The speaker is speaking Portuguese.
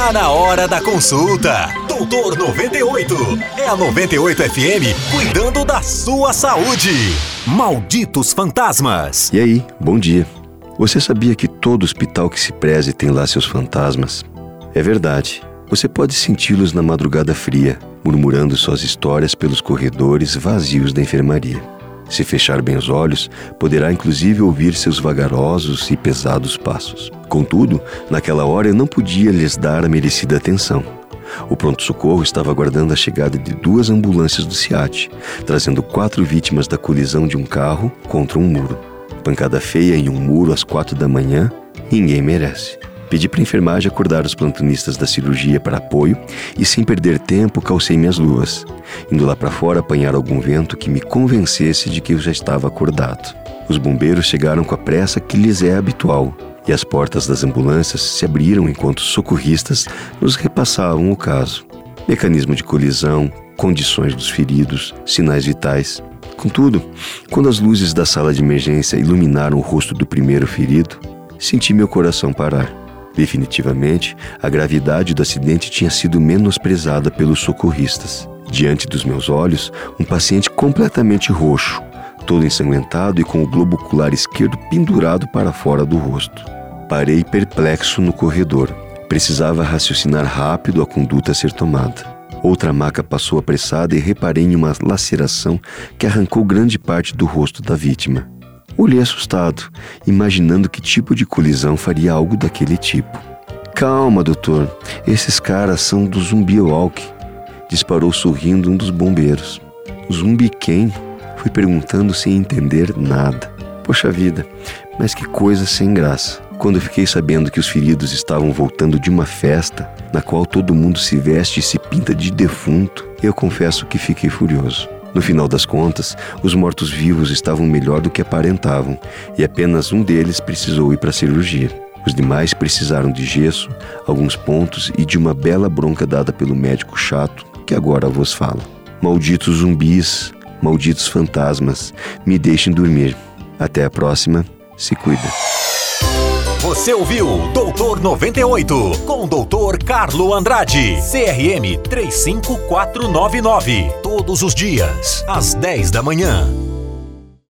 Tá na hora da consulta. Doutor 98. É a 98 FM cuidando da sua saúde. Malditos fantasmas. E aí, bom dia. Você sabia que todo hospital que se preze tem lá seus fantasmas? É verdade. Você pode senti-los na madrugada fria, murmurando suas histórias pelos corredores vazios da enfermaria. Se fechar bem os olhos, poderá inclusive ouvir seus vagarosos e pesados passos. Contudo, naquela hora eu não podia lhes dar a merecida atenção. O pronto-socorro estava aguardando a chegada de duas ambulâncias do SIAT, trazendo quatro vítimas da colisão de um carro contra um muro. Pancada feia em um muro às quatro da manhã, ninguém merece. Pedi para a enfermagem acordar os plantonistas da cirurgia para apoio e, sem perder tempo, calcei minhas luvas, indo lá para fora apanhar algum vento que me convencesse de que eu já estava acordado. Os bombeiros chegaram com a pressa que lhes é habitual e as portas das ambulâncias se abriram enquanto socorristas nos repassavam o caso. Mecanismo de colisão, condições dos feridos, sinais vitais. Contudo, quando as luzes da sala de emergência iluminaram o rosto do primeiro ferido, senti meu coração parar. Definitivamente, a gravidade do acidente tinha sido menosprezada pelos socorristas. Diante dos meus olhos, um paciente completamente roxo, todo ensanguentado e com o globo ocular esquerdo pendurado para fora do rosto. Parei perplexo no corredor. Precisava raciocinar rápido a conduta a ser tomada. Outra maca passou apressada e reparei em uma laceração que arrancou grande parte do rosto da vítima. Olhei assustado, imaginando que tipo de colisão faria algo daquele tipo. Calma, doutor. Esses caras são do Zumbi Walk. Disparou sorrindo um dos bombeiros. Zumbi quem? Fui perguntando sem entender nada. Poxa vida, mas que coisa sem graça. Quando fiquei sabendo que os feridos estavam voltando de uma festa na qual todo mundo se veste e se pinta de defunto, eu confesso que fiquei furioso. No final das contas, os mortos-vivos estavam melhor do que aparentavam e apenas um deles precisou ir para a cirurgia. Os demais precisaram de gesso, alguns pontos e de uma bela bronca dada pelo médico chato que agora vos fala. Malditos zumbis, malditos fantasmas, me deixem dormir. Até a próxima, se cuida. Você ouviu Doutor 98 com Doutor Carlo Andrade, CRM 35499. Todos os dias, às 10 da manhã.